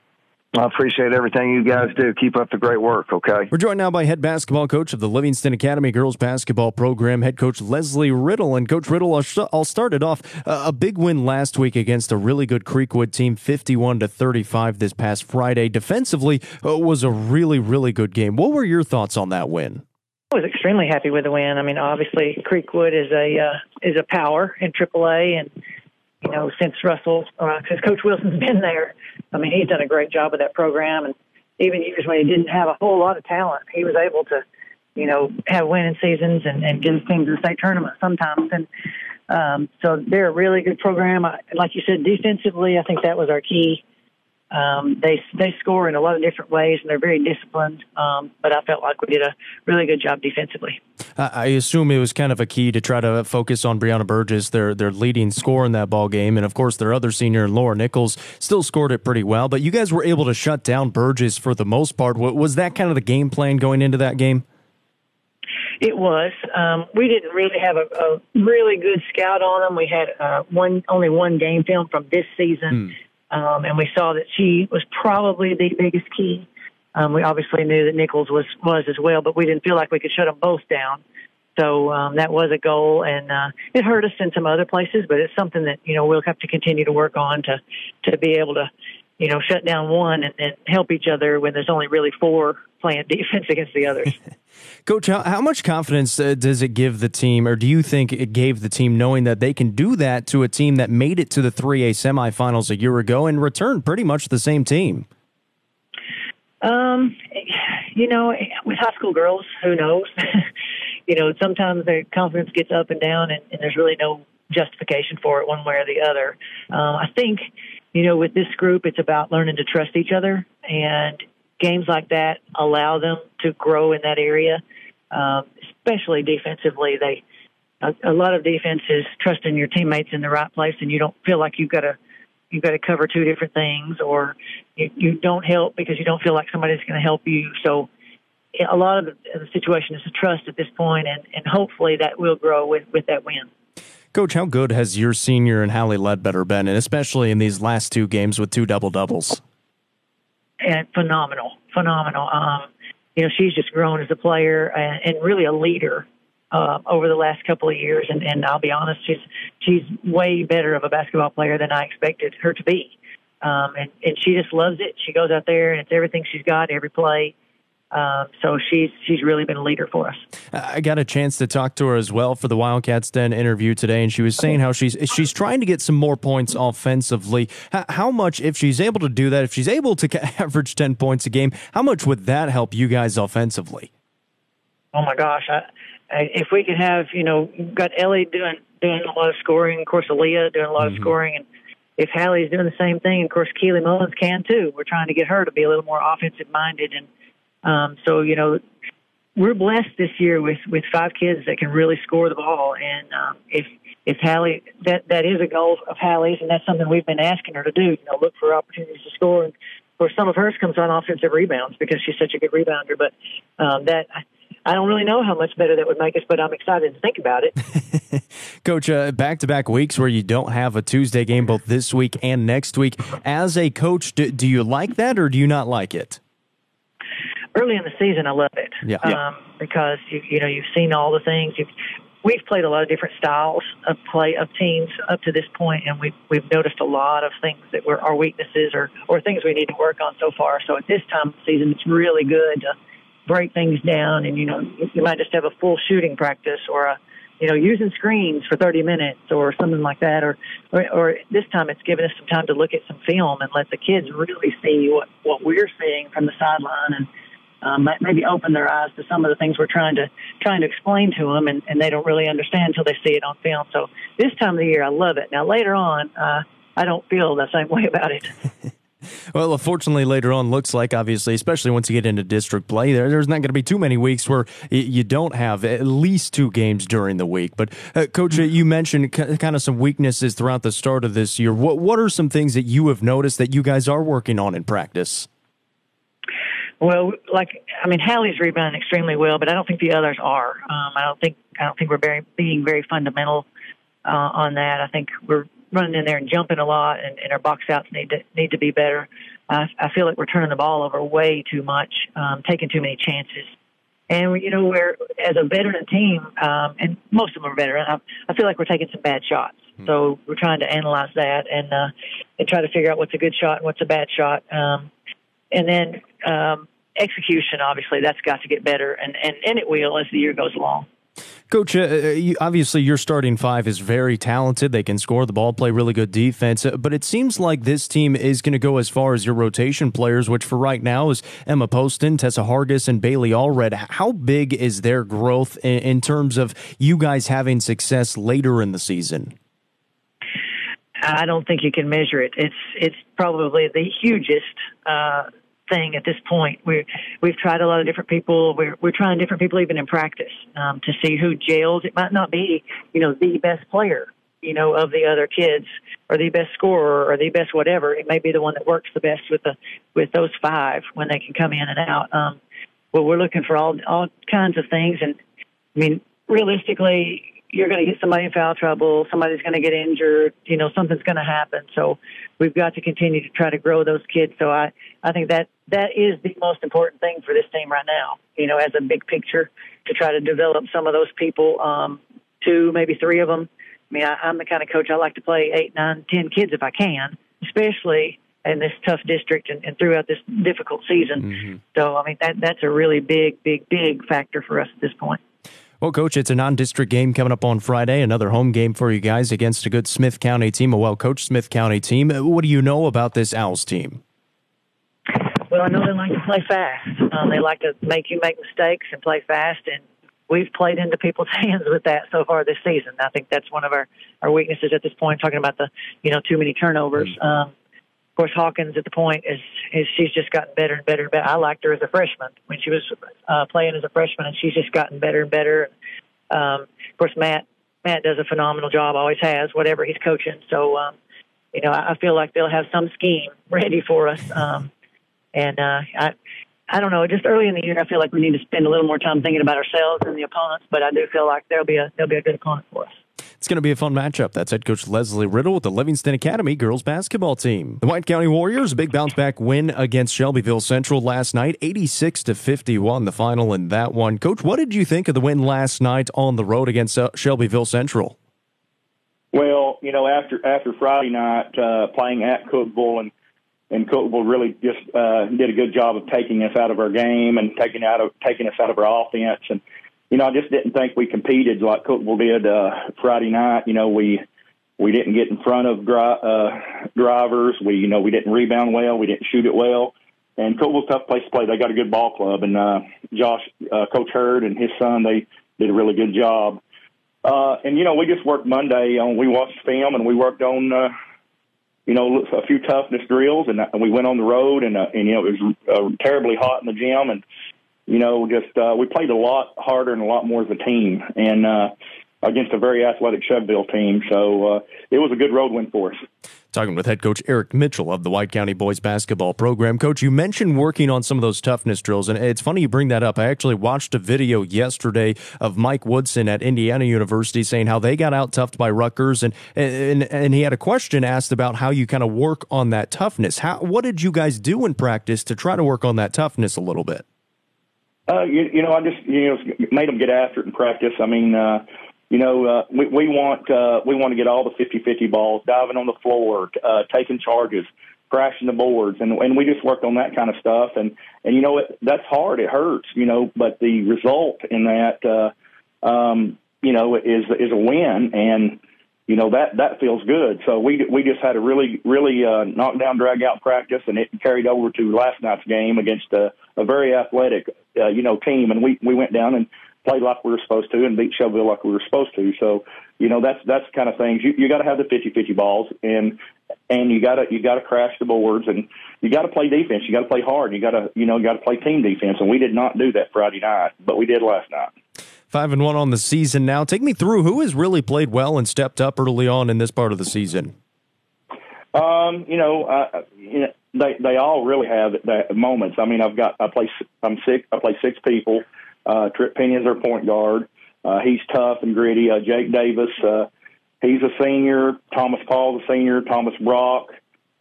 Speaker 7: I appreciate everything you guys do. Keep up the great work, okay?
Speaker 1: We're joined now by head basketball coach of the Livingston Academy girls basketball program, head coach Leslie Riddle. And Coach Riddle, I'll start it off. a big win last week against a really good Creekwood team, 51 to 35 this past Friday. Defensively, uh, was a really, really good game. What were your thoughts on that win?
Speaker 8: I was extremely happy with the win. I mean, obviously, Creekwood is a uh, is a power in AAA, and you know, since Russell, uh, since Coach Wilson's been there, I mean, he's done a great job with that program. And even years when he didn't have a whole lot of talent, he was able to, you know, have winning seasons and, and get his team to the state tournament sometimes. And um, so they're a really good program. I, like you said, defensively, I think that was our key. Um, they they score in a lot of different ways, and they're very disciplined. Um, but I felt like we did a really good job defensively.
Speaker 1: I assume it was kind of a key to try to focus on Brianna Burgess, their their leading scorer in that ball game, and of course their other senior, Laura Nichols, still scored it pretty well. But you guys were able to shut down Burgess for the most part. Was that kind of the game plan going into that game?
Speaker 8: It was. Um, we didn't really have a, a really good scout on them. We had uh, one only one game film from this season. Hmm um, and we saw that she was probably the biggest key. Um, we obviously knew that Nichols was was as well, but we didn't feel like we could shut them both down. So um, that was a goal, and uh, it hurt us in some other places, but it's something that you know we'll have to continue to work on to to be able to you know shut down one and, and help each other when there's only really four playing defense against the others.
Speaker 1: Coach, how, how much confidence uh, does it give the team, or do you think it gave the team knowing that they can do that to a team that made it to the 3A semifinals a year ago and returned pretty much the same team?
Speaker 8: Um, you know, with high school girls, who knows? you know, sometimes their confidence gets up and down, and, and there's really no justification for it one way or the other. Uh, I think you know, with this group, it's about learning to trust each other, and games like that allow them to grow in that area, um, especially defensively. They a, a lot of defense is trusting your teammates in the right place, and you don't feel like you've got to you've got to cover two different things, or you, you don't help because you don't feel like somebody's going to help you. So a lot of the, the situation is trust at this point, and, and hopefully that will grow with, with that win.
Speaker 1: Coach, how good has your senior and Hallie Ledbetter been, and especially in these last two games with two double doubles?
Speaker 8: And phenomenal, phenomenal. Um, you know, she's just grown as a player and, and really a leader uh, over the last couple of years. And, and I'll be honest, she's she's way better of a basketball player than I expected her to be. Um, and and she just loves it. She goes out there and it's everything she's got every play. Um, so she's she's really been a leader for us.
Speaker 1: I got a chance to talk to her as well for the Wildcats Den interview today, and she was saying how she's she's trying to get some more points offensively. How much, if she's able to do that, if she's able to average ten points a game, how much would that help you guys offensively?
Speaker 8: Oh my gosh, I, I, if we could have you know got Ellie doing doing a lot of scoring, of course Aaliyah doing a lot mm-hmm. of scoring, and if Hallie's doing the same thing, of course Keely Mullins can too. We're trying to get her to be a little more offensive minded and um, so you know, we're blessed this year with with five kids that can really score the ball, and um, if if Hallie that that is a goal of Hallie's, and that's something we've been asking her to do. You know, look for opportunities to score, and for some of hers comes on offensive rebounds because she's such a good rebounder. But um, that. I don't really know how much better that would make us, but I'm excited to think about it.
Speaker 1: Coach, back to back weeks where you don't have a Tuesday game both this week and next week. As a coach, do, do you like that or do you not like it?
Speaker 8: Early in the season, I love it.
Speaker 1: Yeah.
Speaker 8: Um, because you you know you've seen all the things. You've, we've played a lot of different styles of play of teams up to this point, and we've we've noticed a lot of things that were our weaknesses or or things we need to work on so far. So at this time of the season, it's really good to break things down, and you know you might just have a full shooting practice or a you know, using screens for 30 minutes or something like that. Or, or, or this time it's given us some time to look at some film and let the kids really see what, what we're seeing from the sideline and, um, maybe open their eyes to some of the things we're trying to trying to explain to them, and, and they don't really understand until they see it on film. So this time of the year, I love it. Now later on, uh, I don't feel the same way about it.
Speaker 1: well, unfortunately, later on, looks like obviously, especially once you get into district play, there, there's not going to be too many weeks where you don't have at least two games during the week. But, uh, Coach, uh, you mentioned kind of some weaknesses throughout the start of this year. What what are some things that you have noticed that you guys are working on in practice?
Speaker 8: Well, like I mean, Hallie's rebounding extremely well, but I don't think the others are. Um, I don't think I don't think we're very being very fundamental uh, on that. I think we're running in there and jumping a lot, and, and our box outs need to need to be better. Uh, I feel like we're turning the ball over way too much, um, taking too many chances. And you know, we're as a veteran team, um, and most of them are veteran. I, I feel like we're taking some bad shots. Mm-hmm. So we're trying to analyze that and uh, and try to figure out what's a good shot and what's a bad shot. Um, and then um, execution, obviously, that's got to get better, and, and, and it will as the year goes along.
Speaker 1: Coach, uh, uh, you, obviously your starting five is very talented. They can score the ball, play really good defense. Uh, but it seems like this team is going to go as far as your rotation players, which for right now is Emma Poston, Tessa Hargis, and Bailey Allred. How big is their growth in, in terms of you guys having success later in the season?
Speaker 8: I don't think you can measure it. It's it's probably the hugest uh, thing at this point. We we've tried a lot of different people. We're we're trying different people even in practice um, to see who gels. It might not be you know the best player you know of the other kids or the best scorer or the best whatever. It may be the one that works the best with the with those five when they can come in and out. Um, well, we're looking for all all kinds of things, and I mean realistically you're going to get somebody in foul trouble, somebody's going to get injured, you know, something's going to happen. So we've got to continue to try to grow those kids. So I, I think that that is the most important thing for this team right now, you know, as a big picture to try to develop some of those people, um, two, maybe three of them. I mean, I, I'm the kind of coach I like to play eight, nine, ten kids if I can, especially in this tough district and, and throughout this difficult season. Mm-hmm. So, I mean, that that's a really big, big, big factor for us at this point.
Speaker 1: Well, Coach, it's a non district game coming up on Friday. Another home game for you guys against a good Smith County team, a well coached Smith County team. What do you know about this Owls team?
Speaker 8: Well, I know they like to play fast. Um, they like to make you make mistakes and play fast, and we've played into people's hands with that so far this season. I think that's one of our, our weaknesses at this point, talking about the, you know, too many turnovers. Um, course, Hawkins at the point is, is she's just gotten better and better. But I liked her as a freshman when she was uh, playing as a freshman, and she's just gotten better and better. Um, of course, Matt Matt does a phenomenal job, always has, whatever he's coaching. So, um, you know, I, I feel like they'll have some scheme ready for us. Um, and uh, I, I don't know. Just early in the year, I feel like we need to spend a little more time thinking about ourselves and the opponents. But I do feel like there'll be a there'll be a good opponent for us.
Speaker 1: It's going to be a fun matchup. That's head coach Leslie Riddle with the Livingston Academy girls basketball team. The White County Warriors, a big bounce back win against Shelbyville Central last night, 86 to 51, the final in that one. Coach, what did you think of the win last night on the road against uh, Shelbyville Central?
Speaker 9: Well, you know, after after Friday night uh, playing at Cookeville and and Cookeville really just uh, did a good job of taking us out of our game and taking out of taking us out of our offense and you know, I just didn't think we competed like Cookeville did uh, Friday night. You know, we we didn't get in front of dri- uh, drivers. We you know we didn't rebound well. We didn't shoot it well. And Cookeville's a tough place to play. They got a good ball club, and uh, Josh, uh, Coach Hurd, and his son they did a really good job. Uh, and you know, we just worked Monday on. We watched film and we worked on. Uh, you know, a few toughness drills, and, and we went on the road, and, uh, and you know, it was uh, terribly hot in the gym, and you know, just uh, we played a lot harder and a lot more as a team, and uh, against a very athletic Shelbyville team. So uh, it was a good road win for us.
Speaker 1: Talking with head coach Eric Mitchell of the White County Boys Basketball Program. Coach, you mentioned working on some of those toughness drills, and it's funny you bring that up. I actually watched a video yesterday of Mike Woodson at Indiana University saying how they got out toughed by Rutgers, and and and he had a question asked about how you kind of work on that toughness. How what did you guys do in practice to try to work on that toughness a little bit?
Speaker 9: Uh, you, you know, I just you know made them get after it in practice. I mean, uh, you know, uh, we, we want uh, we want to get all the 50-50 balls, diving on the floor, uh, taking charges, crashing the boards, and and we just worked on that kind of stuff. And and you know, it, that's hard. It hurts, you know, but the result in that, uh, um, you know, is is a win. And you know that that feels good. So we we just had a really really uh, knockdown drag out practice, and it carried over to last night's game against a, a very athletic uh, you know team, and we we went down and played like we were supposed to and beat Shelbyville like we were supposed to. So you know that's that's the kind of things you you got to have the 50-50 balls and and you got to you got to crash the boards and you got to play defense. You got to play hard. You got to you know you got to play team defense, and we did not do that Friday night, but we did last night.
Speaker 1: Five and one on the season now. Take me through who has really played well and stepped up early on in this part of the season.
Speaker 9: Um, you know, uh, you know, they they all really have that moments. I mean, I've got I play I'm six I play six people. Uh, Trip is our point guard. Uh, he's tough and gritty. Uh, Jake Davis, uh, he's a senior. Thomas Paul's a senior. Thomas Brock,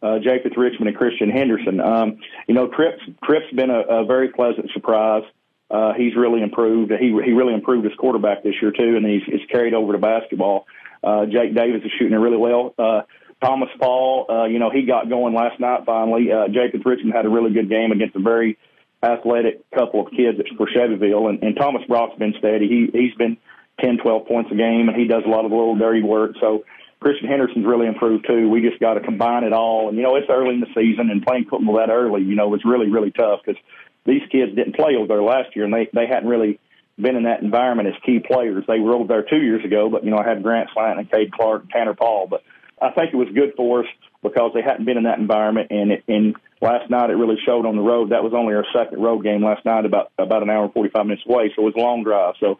Speaker 9: uh, Japheth Richmond, and Christian Henderson. Um, you know, Trip's Trip's been a, a very pleasant surprise. Uh, he's really improved. He he really improved his quarterback this year too, and he's, he's carried over to basketball. Uh, Jake Davis is shooting it really well. Uh, Thomas Paul, uh, you know, he got going last night finally. Uh, Jacob Richmond had a really good game against a very athletic couple of kids for Shelbyville, and, and Thomas Brock's been steady. He he's been 10, 12 points a game, and he does a lot of the little dirty work. So Christian Henderson's really improved too. We just got to combine it all, and you know, it's early in the season, and playing football that early, you know, was really really tough because these kids didn't play over there last year, and they they hadn't really been in that environment as key players. They were over there two years ago, but you know I had Grant Slant and Cade Clark, and Tanner Paul, but I think it was good for us because they hadn't been in that environment, and it, and last night it really showed on the road. That was only our second road game last night, about about an hour and forty five minutes away, so it was a long drive. So,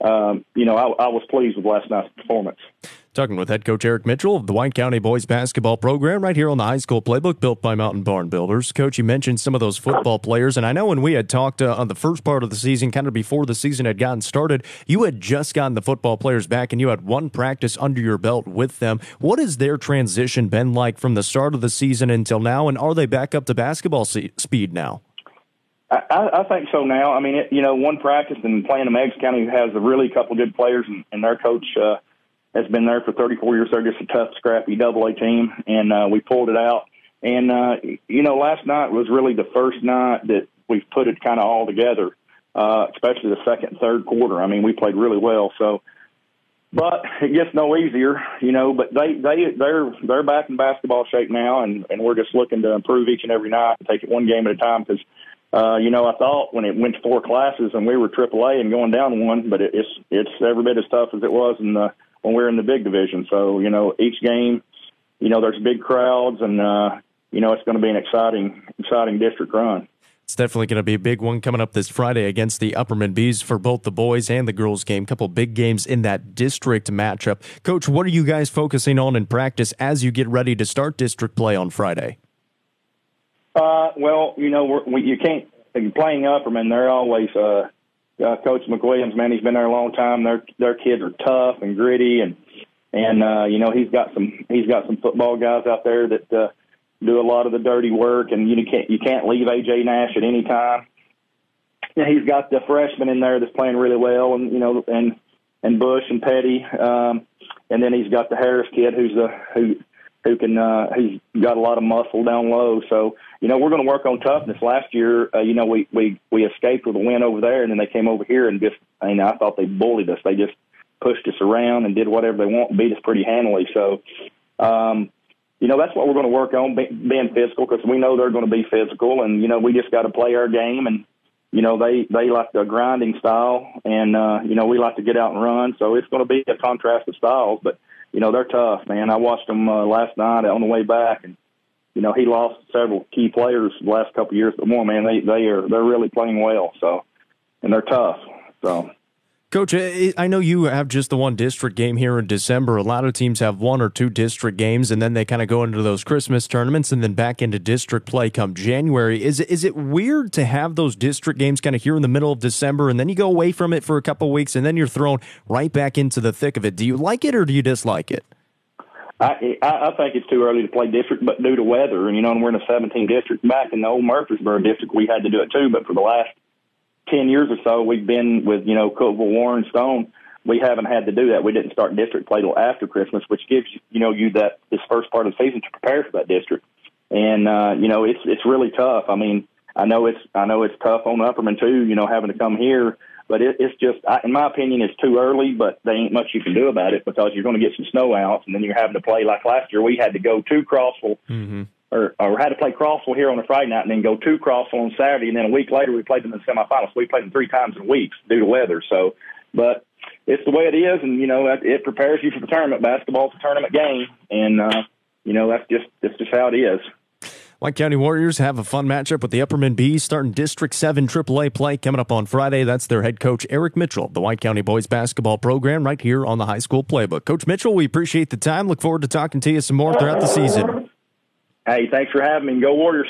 Speaker 9: um, you know, I, I was pleased with last night's performance.
Speaker 1: Talking with head coach Eric Mitchell of the White County Boys Basketball Program right here on the high school playbook built by Mountain Barn Builders. Coach, you mentioned some of those football players, and I know when we had talked uh, on the first part of the season, kind of before the season had gotten started, you had just gotten the football players back and you had one practice under your belt with them. What has their transition been like from the start of the season until now, and are they back up to basketball se- speed now?
Speaker 9: I, I think so now. I mean, it, you know, one practice and playing in Meigs County has a really couple good players, and, and their coach uh, has been there for 34 years. They're just a tough, scrappy double A team, and uh, we pulled it out. And uh, you know, last night was really the first night that we've put it kind of all together, uh, especially the second, and third quarter. I mean, we played really well. So, but it gets no easier, you know. But they they they're they're back in basketball shape now, and and we're just looking to improve each and every night and take it one game at a time because. Uh, you know, I thought when it went to four classes and we were AAA and going down one, but it, it's it's every bit as tough as it was in the when we're in the big division. So, you know, each game, you know, there's big crowds and, uh, you know, it's going to be an exciting, exciting district run.
Speaker 1: It's definitely going to be a big one coming up this Friday against the Upperman Bees for both the boys and the girls game. Couple big games in that district matchup. Coach, what are you guys focusing on in practice as you get ready to start district play on Friday?
Speaker 9: Uh, well, you know, we, you can't playing Upperman. They're always uh, uh, Coach McWilliams. Man, he's been there a long time. Their their kids are tough and gritty, and and uh, you know he's got some he's got some football guys out there that. Uh, do a lot of the dirty work, and you can't you can't leave AJ Nash at any time. And he's got the freshman in there that's playing really well, and you know, and and Bush and Petty, um, and then he's got the Harris kid who's a who who can uh, who's got a lot of muscle down low. So you know, we're going to work on toughness. Last year, uh, you know, we we we escaped with a win over there, and then they came over here and just I mean, I thought they bullied us. They just pushed us around and did whatever they want, beat us pretty handily. So. Um, you know, that's what we're going to work on, being physical, because we know they're going to be physical, and you know, we just got to play our game, and you know, they they like the grinding style, and uh, you know, we like to get out and run, so it's going to be a contrast of styles, but you know, they're tough, man. I watched them uh, last night on the way back, and you know, he lost several key players the last couple of years, but more, man, they they are they're really playing well, so and they're tough, so.
Speaker 1: Coach, I know you have just the one district game here in December. A lot of teams have one or two district games, and then they kind of go into those Christmas tournaments and then back into district play come January. Is is it weird to have those district games kind of here in the middle of December, and then you go away from it for a couple weeks, and then you're thrown right back into the thick of it? Do you like it or do you dislike it?
Speaker 9: I I think it's too early to play district, but due to weather, and you know, and we're in a 17 district. Back in the old Murfreesboro district, we had to do it too, but for the last 10 years or so, we've been with, you know, Cookeville, Warren, Stone. We haven't had to do that. We didn't start district play till after Christmas, which gives, you know, you that this first part of the season to prepare for that district. And, uh, you know, it's, it's really tough. I mean, I know it's, I know it's tough on Upperman too, you know, having to come here, but it, it's just, I, in my opinion, it's too early, but there ain't much you can do about it because you're going to get some snow outs and then you're having to play like last year. We had to go to Crossville mm-hmm or, or had to play Crossville here on a Friday night and then go to Crossville on Saturday, and then a week later we played them in the semifinals. We played them three times in weeks due to weather. So, but it's the way it is, and you know it prepares you for the tournament. Basketball's a tournament game, and uh, you know that's just that's just how it is.
Speaker 1: White County Warriors have a fun matchup with the Upperman Bees starting District 7 AAA play coming up on Friday. That's their head coach, Eric Mitchell, the White County Boys basketball program right here on the high school playbook. Coach Mitchell, we appreciate the time. Look forward to talking to you some more throughout the season.
Speaker 9: Hey, thanks for having me. Go Warriors.